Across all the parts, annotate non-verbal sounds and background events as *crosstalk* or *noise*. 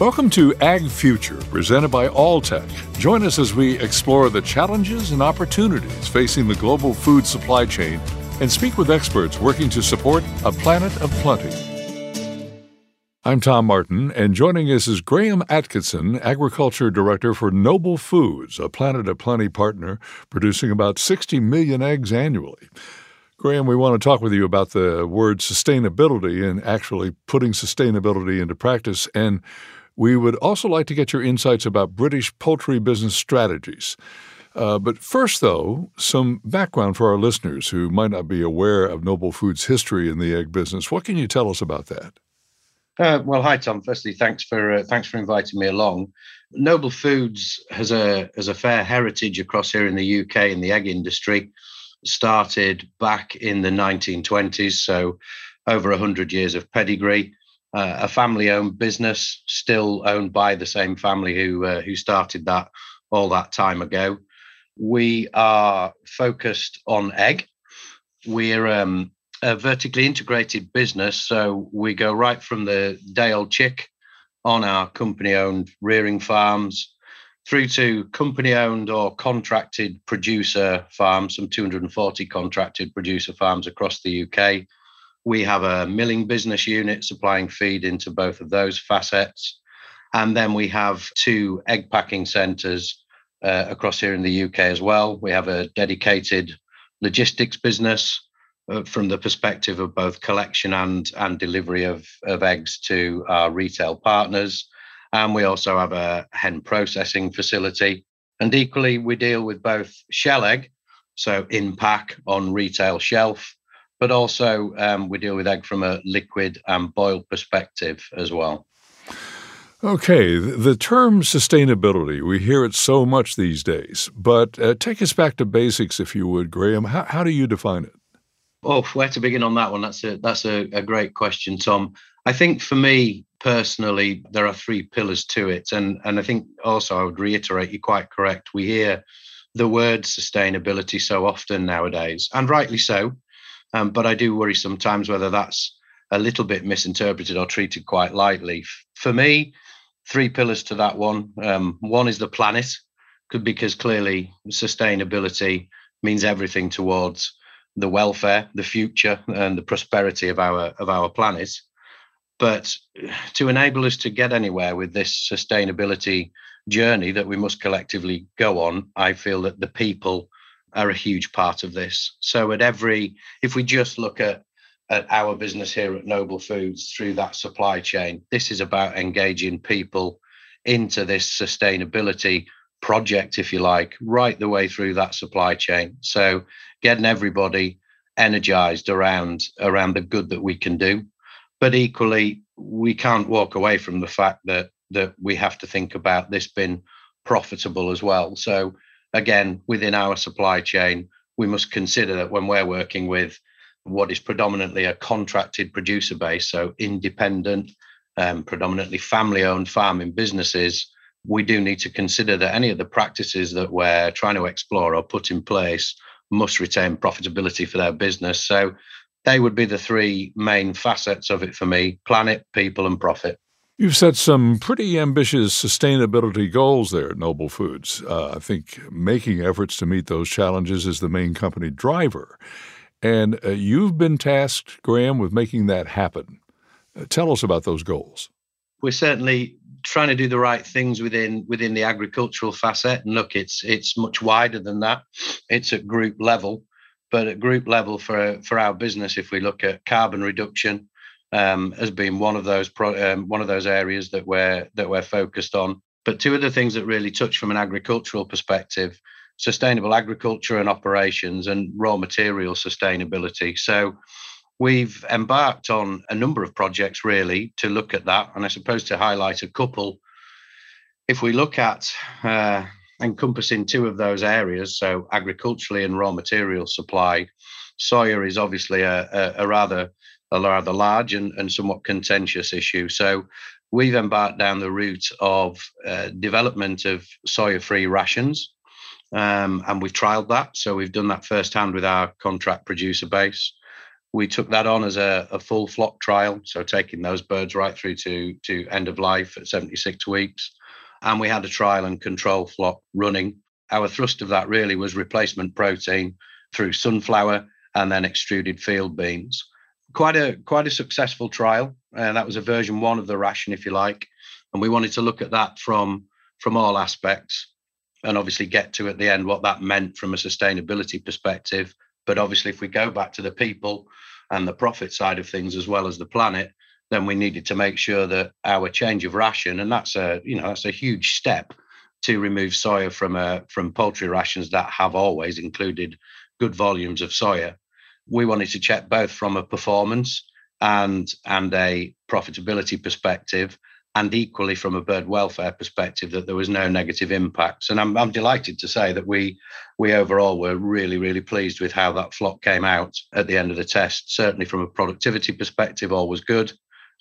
Welcome to Ag Future, presented by Alltech. Join us as we explore the challenges and opportunities facing the global food supply chain and speak with experts working to support a planet of plenty. I'm Tom Martin, and joining us is Graham Atkinson, Agriculture Director for Noble Foods, a Planet of Plenty partner producing about 60 million eggs annually. Graham, we want to talk with you about the word sustainability and actually putting sustainability into practice. And we would also like to get your insights about British poultry business strategies. Uh, but first, though, some background for our listeners who might not be aware of Noble Foods' history in the egg business. What can you tell us about that? Uh, well, hi Tom. Firstly, thanks for uh, thanks for inviting me along. Noble Foods has a has a fair heritage across here in the UK in the egg industry. Started back in the 1920s, so over 100 years of pedigree uh, a family-owned business, still owned by the same family who uh, who started that all that time ago. We are focused on egg. We're um, a vertically integrated business, so we go right from the day-old chick on our company-owned rearing farms through to company-owned or contracted producer farms, some 240 contracted producer farms across the UK we have a milling business unit supplying feed into both of those facets. And then we have two egg packing centres uh, across here in the UK as well. We have a dedicated logistics business uh, from the perspective of both collection and, and delivery of, of eggs to our retail partners. And we also have a hen processing facility. And equally, we deal with both shell egg, so in pack on retail shelf, but also um, we deal with egg from a liquid and boiled perspective as well. Okay, the term sustainability, we hear it so much these days, but uh, take us back to basics, if you would, Graham. How, how, do you define it? Oh, where to begin on that one? That's a that's a, a great question, Tom. I think for me personally, there are three pillars to it, and and I think also I would reiterate you're quite correct. We hear the word sustainability so often nowadays, and rightly so. Um, but I do worry sometimes whether that's a little bit misinterpreted or treated quite lightly. For me, three pillars to that one. Um, one is the planet, because clearly sustainability means everything towards the welfare, the future, and the prosperity of our of our planet. But to enable us to get anywhere with this sustainability journey that we must collectively go on, I feel that the people are a huge part of this. So at every, if we just look at at our business here at Noble Foods through that supply chain, this is about engaging people into this sustainability project, if you like, right the way through that supply chain. So getting everybody energized around around the good that we can do. But equally, we can't walk away from the fact that that we have to think about this being profitable as well. So again, within our supply chain, we must consider that when we're working with what is predominantly a contracted producer base, so independent, um, predominantly family owned farming businesses, we do need to consider that any of the practices that we're trying to explore or put in place must retain profitability for their business. So they would be the three main facets of it for me planet, people, and profit. You've set some pretty ambitious sustainability goals there at Noble Foods. Uh, I think making efforts to meet those challenges is the main company driver. And uh, you've been tasked, Graham, with making that happen. Uh, tell us about those goals. We're certainly trying to do the right things within within the agricultural facet. And look, it's it's much wider than that. It's at group level, but at group level for for our business, if we look at carbon reduction, um, has been one of those pro, um, one of those areas that we're that we're focused on. But two of the things that really touch from an agricultural perspective: sustainable agriculture and operations, and raw material sustainability. So we've embarked on a number of projects really to look at that, and I suppose to highlight a couple. If we look at uh, encompassing two of those areas, so agriculturally and raw material supply, soya is obviously a, a, a rather a rather large and, and somewhat contentious issue. So we've embarked down the route of uh, development of soya-free rations, um, and we've trialed that. So we've done that firsthand with our contract producer base. we took that on as a, a, full flock trial, so taking those birds right through to, to end of life at 76 weeks. And we had a trial and control flock running. Our thrust of that really was replacement protein through sunflower and then extruded field beans. Quite a quite a successful trial. And that was a version one of the ration, if you like. And we wanted to look at that from from all aspects and obviously get to at the end what that meant from a sustainability perspective. But obviously, if we go back to the people and the profit side of things as well as the planet, then we needed to make sure that our change of ration, and that's a you know that's a huge step to remove soya from a from poultry rations that have always included good volumes of soya. We wanted to check both from a performance and and a profitability perspective and equally from a bird welfare perspective that there was no negative impacts. And I'm, I'm delighted to say that we we overall were really really pleased with how that flock came out at the end of the test. Certainly from a productivity perspective, all was good,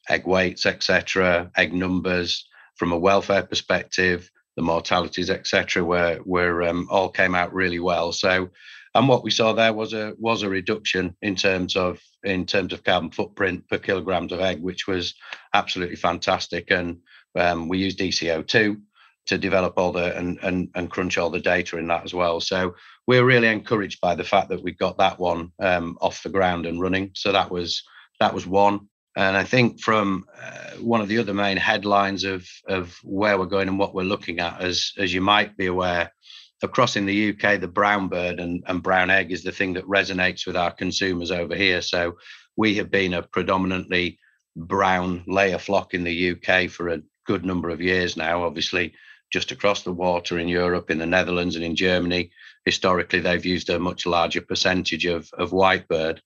egg weights, etc., egg numbers. From a welfare perspective, the mortalities, etc., were were um, all came out really well. So and what we saw there was a was a reduction in terms of in terms of carbon footprint per kilograms of egg, which was absolutely fantastic. And um, we used ECO2 to develop all the and, and and crunch all the data in that as well. So we're really encouraged by the fact that we got that one um, off the ground and running. So that was that was one. And I think from uh, one of the other main headlines of of where we're going and what we're looking at, as as you might be aware, across in the UK, the brown bird and, and brown egg is the thing that resonates with our consumers over here. So we have been a predominantly brown layer flock in the UK for a good number of years now. Obviously, just across the water in Europe, in the Netherlands, and in Germany, historically they've used a much larger percentage of, of white bird.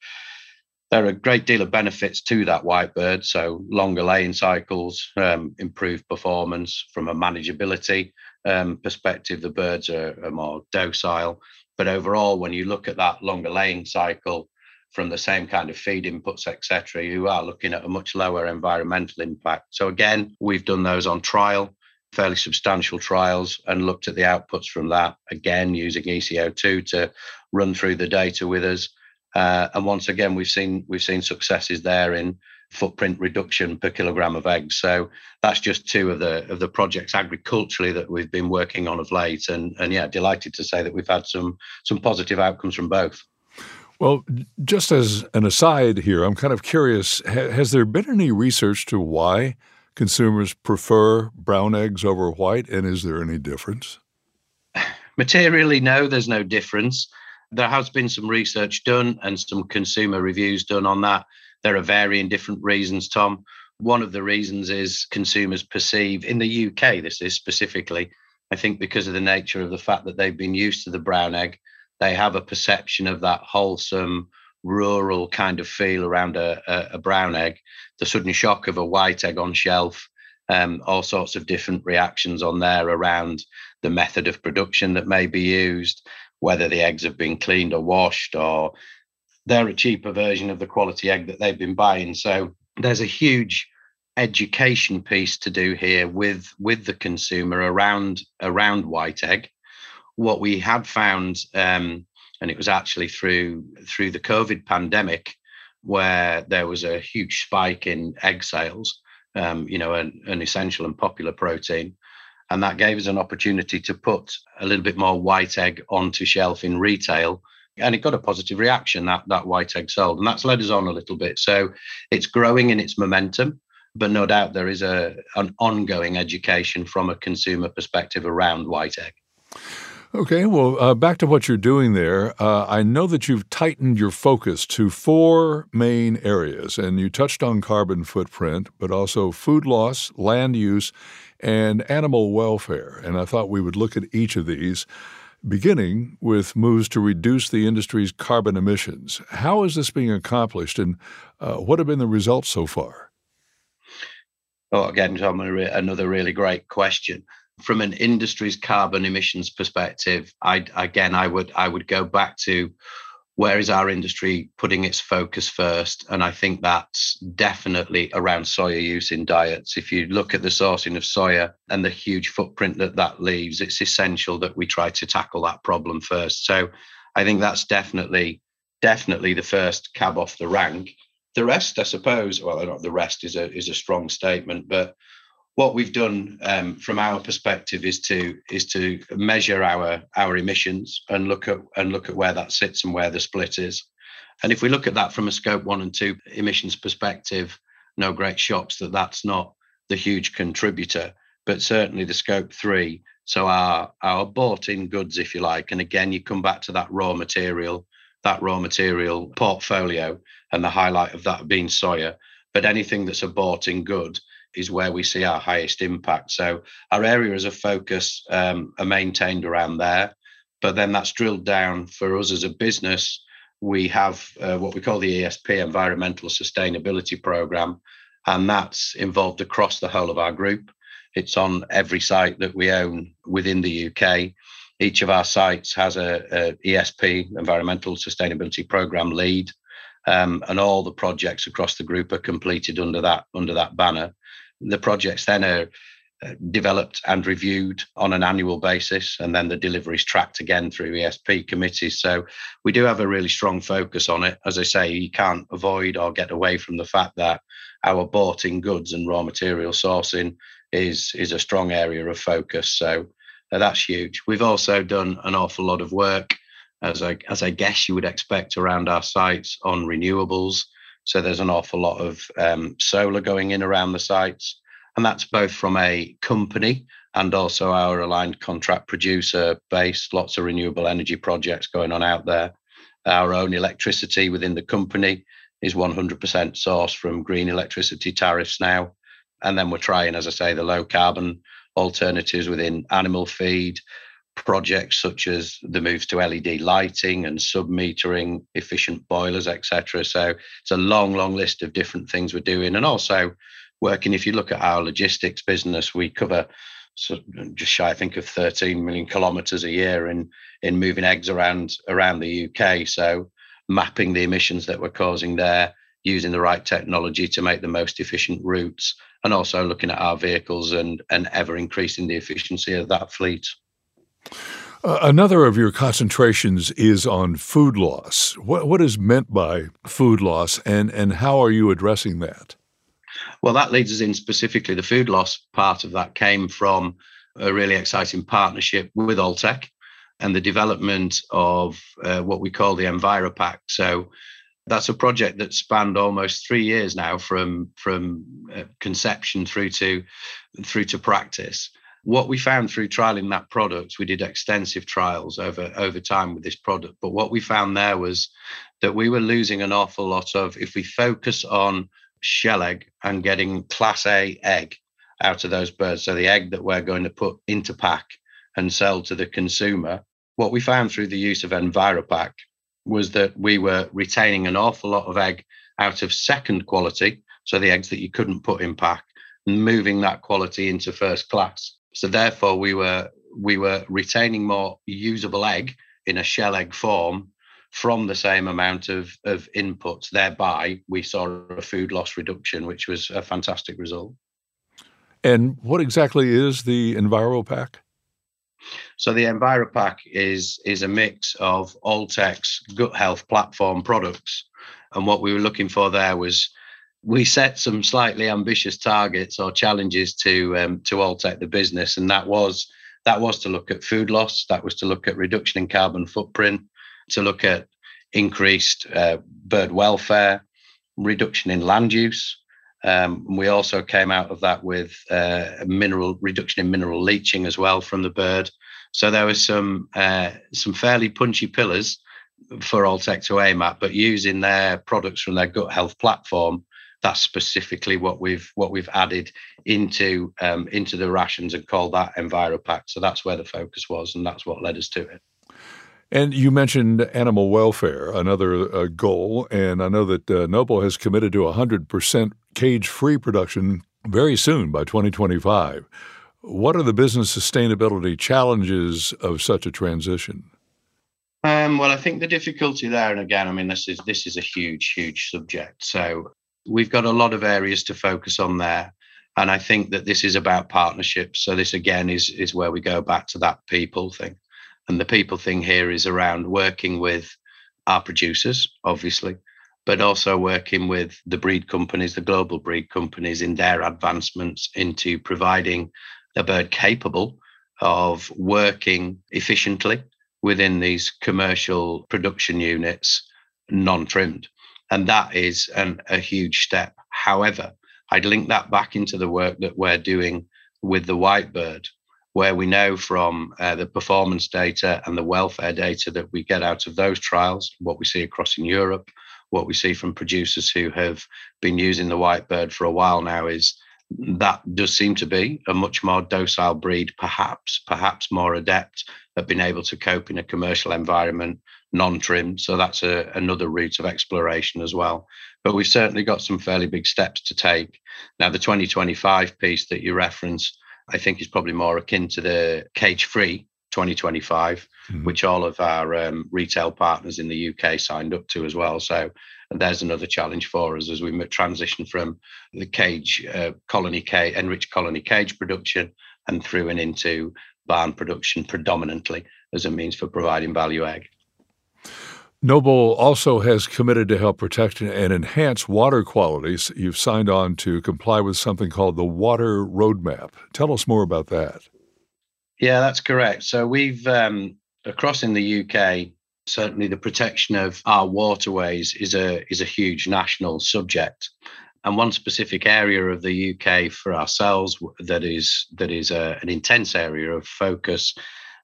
There are a great deal of benefits to that white bird, so longer laying cycles, um, improved performance from a manageability um, perspective, the birds are, are, more docile. But overall, when you look at that longer laying cycle from the same kind of feed inputs, etc., you are looking at a much lower environmental impact. So again, we've done those on trial, fairly substantial trials, and looked at the outputs from that. Again, using ECO2 to run through the data with us. Uh, and once again, we've seen we've seen successes there in footprint reduction per kilogram of eggs. So that's just two of the of the projects agriculturally that we've been working on of late, and and yeah, delighted to say that we've had some some positive outcomes from both. Well, just as an aside here, I'm kind of curious: ha- has there been any research to why consumers prefer brown eggs over white, and is there any difference? *sighs* Materially, no, there's no difference. There has been some research done and some consumer reviews done on that there are varying different reasons, Tom. One of the reasons is consumers perceive, in the UK, this is specifically, I think because of the nature of the fact that they've been used to the brown egg, they have a perception of that wholesome, rural kind of feel around a, a, brown egg. The sudden shock of a white egg on shelf, um, all sorts of different reactions on there around the method of production that may be used, whether the eggs have been cleaned or washed, or they're a cheaper version of the quality egg that they've been buying. So there's a huge education piece to do here with with the consumer around around white egg. What we had found, um, and it was actually through through the COVID pandemic, where there was a huge spike in egg sales. Um, you know, an, an essential and popular protein. And that gave us an opportunity to put a little bit more white egg onto shelf in retail and it got a positive reaction that that white egg sold and that's led us on a little bit so it's growing in its momentum but no doubt there is a an ongoing education from a consumer perspective around white egg Okay, well, uh, back to what you're doing there. Uh, I know that you've tightened your focus to four main areas, and you touched on carbon footprint, but also food loss, land use, and animal welfare. And I thought we would look at each of these beginning with moves to reduce the industry's carbon emissions. How is this being accomplished, and uh, what have been the results so far? Oh, again, Tom, another really great question. From an industry's carbon emissions perspective, I again, I would I would go back to where is our industry putting its focus first? And I think that's definitely around soya use in diets. If you look at the sourcing of soya and the huge footprint that that leaves, it's essential that we try to tackle that problem first. So I think that's definitely definitely the first cab off the rank. The rest, I suppose, well, not the rest is a is a strong statement, but what we've done um, from our perspective is to is to measure our our emissions and look at and look at where that sits and where the split is. And if we look at that from a scope one and two emissions perspective, no great shocks that that's not the huge contributor, but certainly the scope three. So our our bought in goods, if you like, and again you come back to that raw material, that raw material portfolio, and the highlight of that being soya. But anything that's a bought in good is where we see our highest impact. So our areas of focus um, are maintained around there, but then that's drilled down for us as a business. We have uh, what we call the ESP Environmental Sustainability Program, and that's involved across the whole of our group. It's on every site that we own within the UK. Each of our sites has a, a ESP Environmental Sustainability Program lead, um, and all the projects across the group are completed under that under that banner. The projects then are uh, developed and reviewed on an annual basis, and then the delivery is tracked again through ESP committees. So we do have a really strong focus on it. As I say, you can't avoid or get away from the fact that our bought in goods and raw material sourcing is, is a strong area of focus. So uh, that's huge. We've also done an awful lot of work, as I, as I guess you would expect, around our sites on renewables so there's an awful lot of um, solar going in around the sites. And that's both from a company and also our aligned contract producer base, lots of renewable energy projects going on out there. Our own electricity within the company is 100% sourced from green electricity tariffs now. And then we're trying, as I say, the low carbon alternatives within animal feed, projects such as the moves to LED lighting and sub-metering, efficient boilers, etc. So it's a long, long list of different things we're doing, and also working. If you look at our logistics business, we cover so um, just shy, I think, of 13 million kilometres a year in in moving eggs around around the UK. So mapping the emissions that we're causing there, using the right technology to make the most efficient routes, and also looking at our vehicles and and ever increasing the efficiency of that fleet. Uh, another of your concentrations is on food loss. What, what is meant by food loss, and, and how are you addressing that? Well, that leads us in specifically. The food loss part of that came from a really exciting partnership with Alltech and the development of uh, what we call the EnviroPack. So that's a project that spanned almost three years now, from from uh, conception through to through to practice what we found through trialing that product, we did extensive trials over over time with this product. But what we found there was that we were losing an awful lot of if we focus on shell egg and getting class A egg out of those birds, so the egg that we're going to put into pack and sell to the consumer. What we found through the use of EnviroPack was that we were retaining an awful lot of egg out of second quality, so the eggs that you couldn't put in pack, moving that quality into first class. So therefore, we were we were retaining more usable egg in a shell egg form from the same amount of, of inputs. Thereby, we saw a food loss reduction, which was a fantastic result. And what exactly is the EnviroPack? So the EnviroPack is is a mix of Alltech's gut health platform products, and what we were looking for there was we set some slightly ambitious targets or challenges to um, to Alltech the business, and that was that was to look at food loss, that was to look at reduction in carbon footprint, to look at increased uh, bird welfare, reduction in land use. Um, we also came out of that with uh, mineral reduction in mineral leaching as well from the bird. So there were some uh, some fairly punchy pillars for Alltech to aim at, but using their products from their gut health platform that's specifically what we've what we've added into um, into the rations and called that EnviroPack. So that's where the focus was, and that's what led us to it. And you mentioned animal welfare, another uh, goal, and I know that uh, Noble has committed to 100% cage-free production very soon by 2025. What are the business sustainability challenges of such a transition? Um, well, I think the difficulty there, and again, I mean, this is this is a huge, huge subject. So we've got a lot of areas to focus on there. And I think that this is about partnerships. So this again is is where we go back to that people thing. And the people thing here is around working with our producers, obviously, but also working with the breed companies, the global breed companies, in their advancements into providing a bird capable of working efficiently within these commercial production units, non trimmed. And that is an, a huge step. However, I'd link that back into the work that we're doing with the white bird, where we know from uh, the performance data and the welfare data that we get out of those trials, what we see across in Europe, what we see from producers who have been using the white bird for a while now is that does seem to be a much more docile breed, perhaps, perhaps more adept at being able to cope in a commercial environment, non-trimmed. So that's a, another route of exploration as well. But we've certainly got some fairly big steps to take. Now, the 2025 piece that you reference, I think is probably more akin to the cage-free 2025, mm-hmm. which all of our um, retail partners in the UK signed up to as well. So there's another challenge for us as we transition from the cage uh, colony cage, enriched colony cage production and through and into barn production predominantly as a means for providing value egg. Noble also has committed to help protect and enhance water qualities. You've signed on to comply with something called the Water Roadmap. Tell us more about that. Yeah, that's correct. So we've um, across in the UK, certainly the protection of our waterways is a is a huge national subject. And one specific area of the UK for ourselves that is that is a, an intense area of focus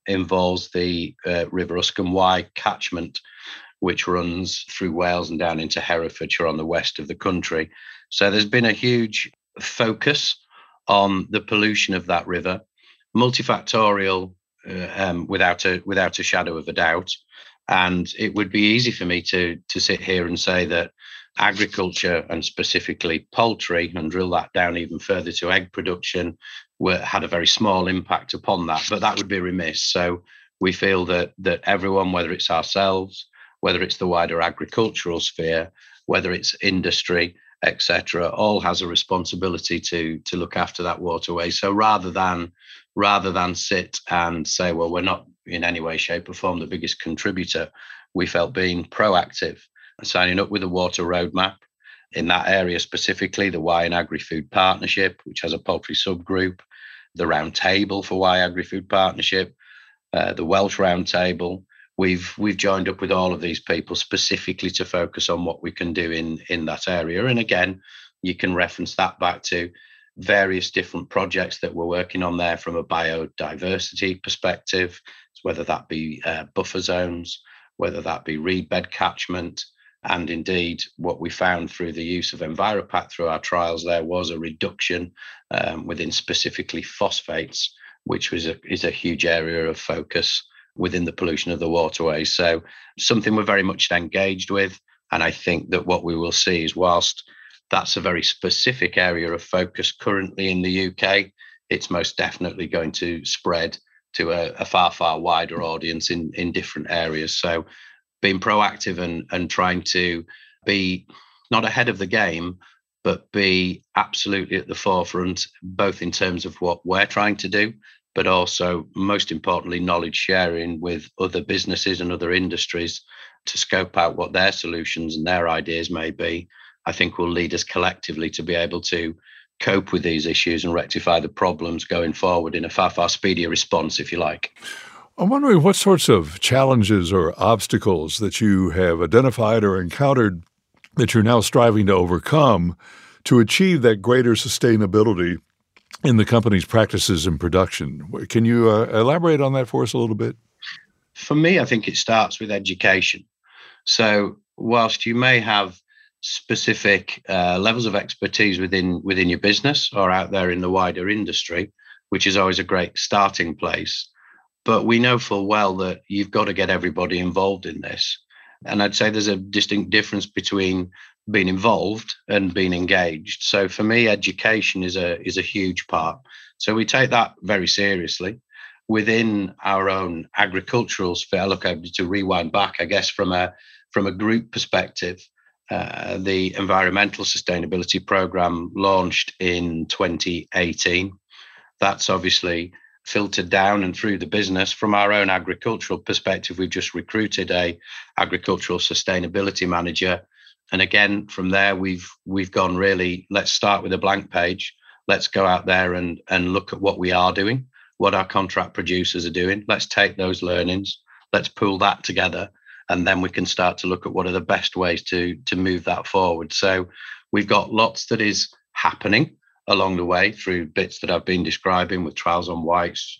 involves the uh, River Usk Wye catchment, which runs through Wales and down into Herefordshire on the west of the country. So there's been a huge focus on the pollution of that river multifactorial uh, um, without a without a shadow of a doubt. And it would be easy for me to to sit here and say that agriculture and specifically poultry, and drill that down even further to egg production, were, had a very small impact upon that. But that would be remiss. So we feel that that everyone, whether it's ourselves, whether it's the wider agricultural sphere, whether it's industry, etc., all has a responsibility to to look after that waterway. So rather than rather than sit and say, well, we're not in any way, shape, or form the biggest contributor, we felt being proactive and signing up with a water roadmap in that area specifically, the and Agri Food Partnership, which has a poultry subgroup, the Roundtable for Wye Agri Food Partnership, uh, the Welsh Round Table. We've we've joined up with all of these people specifically to focus on what we can do in in that area. And again, you can reference that back to various different projects that we're working on there from a biodiversity perspective, whether that be uh, buffer zones, whether that be reed bed catchment. And indeed, what we found through the use of EnviroPack through our trials there was a reduction um, within specifically phosphates, which was a, is a huge area of focus within the pollution of the waterways. So, something we're very much engaged with. And I think that what we will see is, whilst that's a very specific area of focus currently in the UK. It's most definitely going to spread to a, a, far, far wider audience in, in different areas. So being proactive and, and trying to be not ahead of the game, but be absolutely at the forefront, both in terms of what we're trying to do, but also, most importantly, knowledge sharing with other businesses and other industries to scope out what their solutions and their ideas may be I think will lead us collectively to be able to cope with these issues and rectify the problems going forward in a far, far speedier response, if you like. I'm wondering what sorts of challenges or obstacles that you have identified or encountered that you're now striving to overcome to achieve that greater sustainability in the company's practices and production. Can you uh, elaborate on that for us a little bit? For me, I think it starts with education. So, whilst you may have specific uh, levels of expertise within within your business or out there in the wider industry, which is always a great starting place. But we know full well that you've got to get everybody involved in this. And I'd say there's a distinct difference between being involved and been engaged. So for me, education is a is a huge part. So we take that very seriously. Within our own agricultural sphere, look to rewind back, I guess, from a from a group perspective, uh, the environmental sustainability program launched in 2018. That's obviously filtered down and through the business from our own agricultural perspective we've just recruited a agricultural sustainability manager and again from there we've we've gone really let's start with a blank page let's go out there and and look at what we are doing what our contract producers are doing let's take those learnings let's pull that together and then we can start to look at what are the best ways to to move that forward so we've got lots that is happening along the way through bits that I've been describing with trials on whites,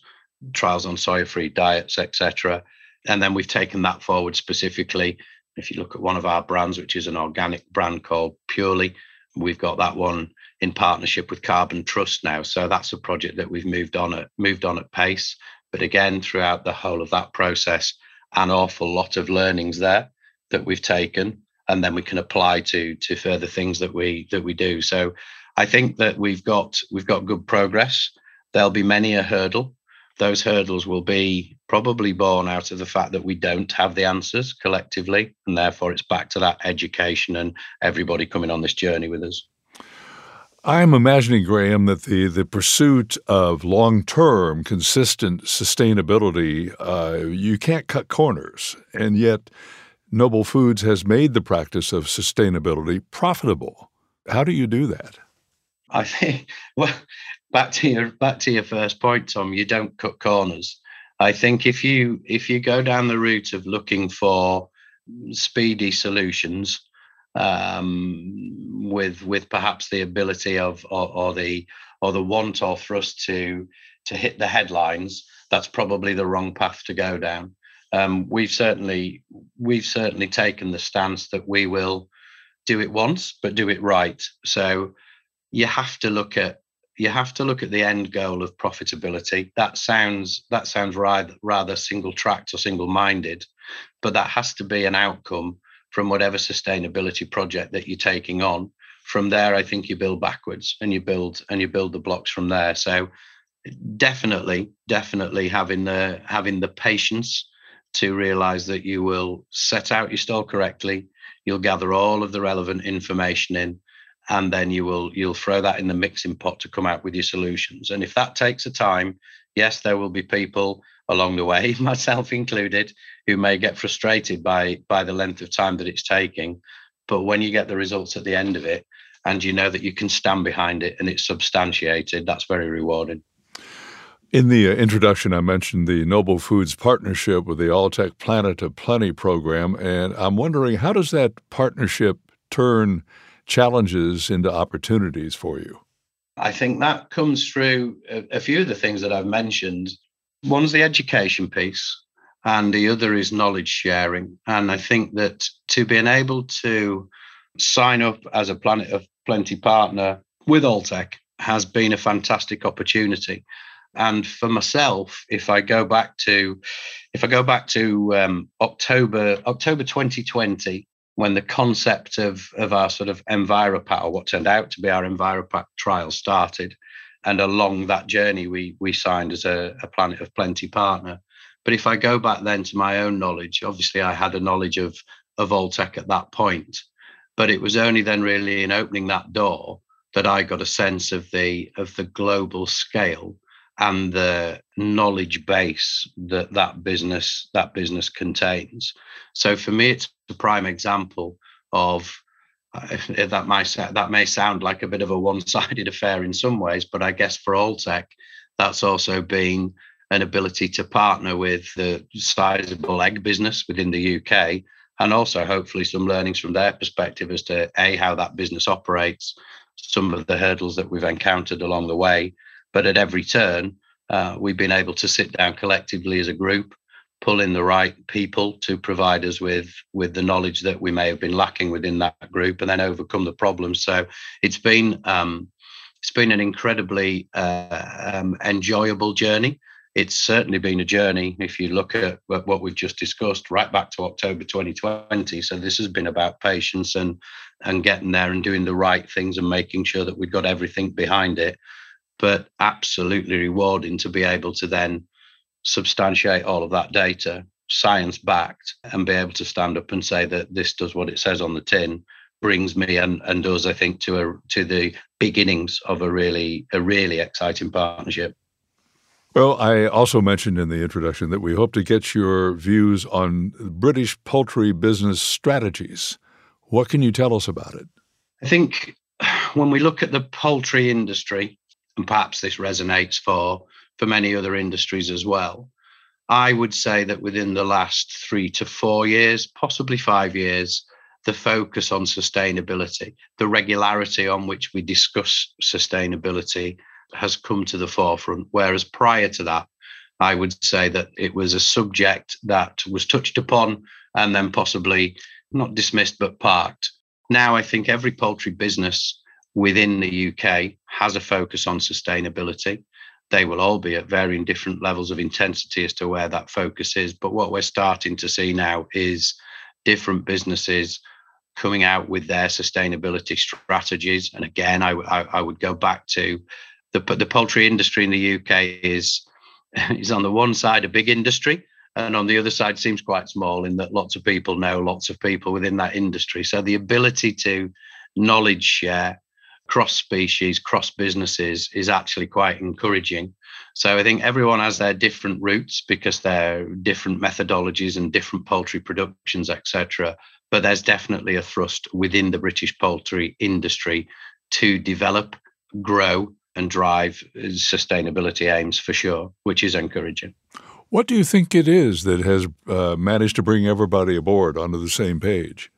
trials on soy free diets, etc. And then we've taken that forward specifically. If you look at one of our brands, which is an organic brand called Purely, we've got that one in partnership with Carbon Trust now. So that's a project that we've moved on at moved on at pace. But again, throughout the whole of that process, an awful lot of learnings there that we've taken, and then we can apply to to further things that we that we do. So I think that we've got we've got good progress. There'll be many a hurdle. Those hurdles will be probably born out of the fact that we don't have the answers collectively, and therefore it's back to that education and everybody coming on this journey with us. I'm imagining, Graham, that the, the pursuit of long term, consistent sustainability, uh, you can't cut corners. And yet, Noble Foods has made the practice of sustainability profitable. How do you do that? I *laughs* think well, back to your back to your first point, Tom. You don't cut corners. I think if you if you go down the route of looking for speedy solutions um, with with perhaps the ability of or, or the or the want or for us to to hit the headlines, that's probably the wrong path to go down. Um, we've certainly we've certainly taken the stance that we will do it once, but do it right. So you have to look at you have to look at the end goal of profitability. That sounds that sounds rather rather single tracked or single minded, but that has to be an outcome from whatever sustainability project that you're taking on. From there, I think you build backwards and you build and you build the blocks from there. So definitely, definitely having the having the patience to realize that you will set out your stall correctly, you'll gather all of the relevant information in and then you will you'll throw that in the mixing pot to come out with your solutions. And if that takes a time yes there will be people along the way *laughs* myself included who may get frustrated by by the length of time that it's taking. But when you get the results at the end of it and you know that you can stand behind it and it's substantiated that's very rewarding. In the uh, introduction, I mentioned the Noble Foods partnership with the Alltech Planet of Plenty program, and I'm wondering how does that partnership turn challenges into opportunities for you? I think that comes through a, a few of the things that I've mentioned. One's the education piece, and the other is knowledge sharing. And I think that to being able to sign up as a Planet of Plenty partner with Alltech has been a fantastic opportunity. And for myself, if I go back to, if I go back to um, October October 2020, when the concept of, of our sort of EnviroPack, or what turned out to be our EnviroPack trial started. And along that journey, we, we signed as a, a Planet of Plenty partner. But if I go back then to my own knowledge, obviously I had a knowledge of, of Alltech at that point. But it was only then really in opening that door that I got a sense of the of the global scale and the knowledge base that that business that business contains. So for me, it's a prime example of uh, that might that may sound like a bit of a one-sided *laughs* affair in some ways, but I guess for Alltech, that's also been an ability to partner with the sizable egg business within the UK, and also hopefully some learnings from their perspective as to a how that business operates, some of the hurdles that we've encountered along the way, but at every turn, uh, we've been able to sit down collectively as a group, pull in the right people to provide us with with the knowledge that we may have been lacking within that group, and then overcome the problems. So it's been um, it's been an incredibly uh, um, enjoyable journey. It's certainly been a journey. If you look at what we've just discussed, right back to October 2020. So this has been about patience and and getting there and doing the right things and making sure that we've got everything behind it but absolutely rewarding to be able to then substantiate all of that data, science backed, and be able to stand up and say that this does what it says on the tin brings me and, and does I think to a to the beginnings of a really a really exciting partnership. Well, I also mentioned in the introduction that we hope to get your views on British poultry business strategies. What can you tell us about it? I think *sighs* when we look at the poultry industry, and perhaps this resonates for, for many other industries as well, I would say that within the last three to four years, possibly five years, the focus on sustainability, the regularity on which we discuss sustainability has come to the forefront. Whereas prior to that, I would say that it was a subject that was touched upon and then possibly not dismissed but parked. Now, I think every poultry business within the UK has a focus on sustainability. They will all be at varying different levels of intensity as to where that focus is. But what we're starting to see now is different businesses coming out with their sustainability strategies. And again, I, I, I would go back to the, the poultry industry in the UK is, *laughs* is on the one side a big industry and on the other side seems quite small in that lots of people know lots of people within that industry so the ability to knowledge share cross species cross businesses is actually quite encouraging. So i think everyone has their different routes because they're different methodologies and different poultry productions etc but there's definitely a thrust within the british poultry industry to develop grow and drive sustainability aims for sure which is encouraging. What do you think it is that has uh, managed to bring everybody aboard onto the same page?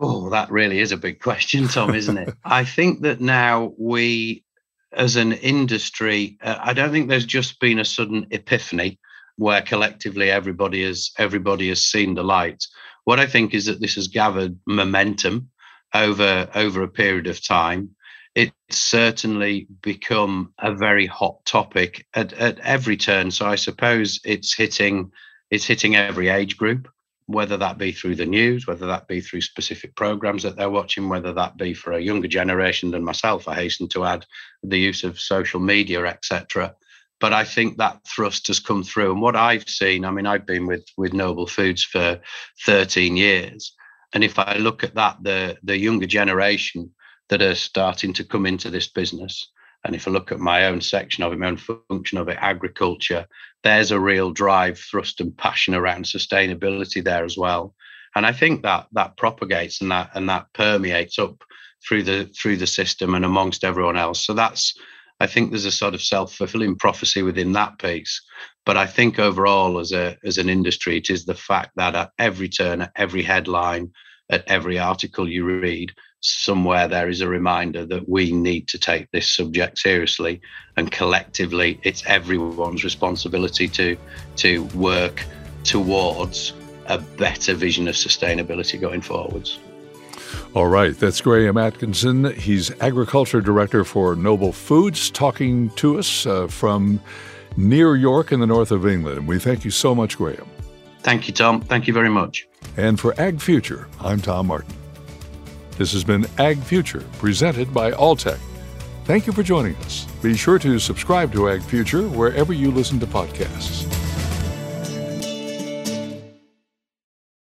Oh, that really is a big question, Tom, isn't it? *laughs* I think that now we, as an industry, uh, I don't think there's just been a sudden epiphany where collectively everybody has everybody has seen the light. What I think is that this has gathered momentum over over a period of time it's certainly become a very hot topic at, at every turn. So I suppose it's hitting it's hitting every age group, whether that be through the news, whether that be through specific programs that they're watching, whether that be for a younger generation than myself. I hasten to add the use of social media, etc. But I think that thrust has come through. And what I've seen, I mean, I've been with with Noble Foods for 13 years. And if I look at that, the the younger generation that are starting to come into this business. And if I look at my own section of it, my own function of it, agriculture, there's a real drive, thrust, and passion around sustainability there as well. And I think that that propagates and that and that permeates up through the through the system and amongst everyone else. So that's I think there's a sort of self-fulfilling prophecy within that piece. But I think overall, as a as an industry, it is the fact that at every turn, at every headline, at every article you read, somewhere there is a reminder that we need to take this subject seriously and collectively it's everyone's responsibility to to work towards a better vision of sustainability going forwards. All right, that's Graham Atkinson. He's Agriculture Director for Noble Foods, talking to us uh, from near York in the north of England. We thank you so much, Graham. Thank you, Tom. Thank you very much. And for Ag Future, I'm Tom Martin. This has been Ag Future, presented by Alltech. Thank you for joining us. Be sure to subscribe to Ag Future wherever you listen to podcasts.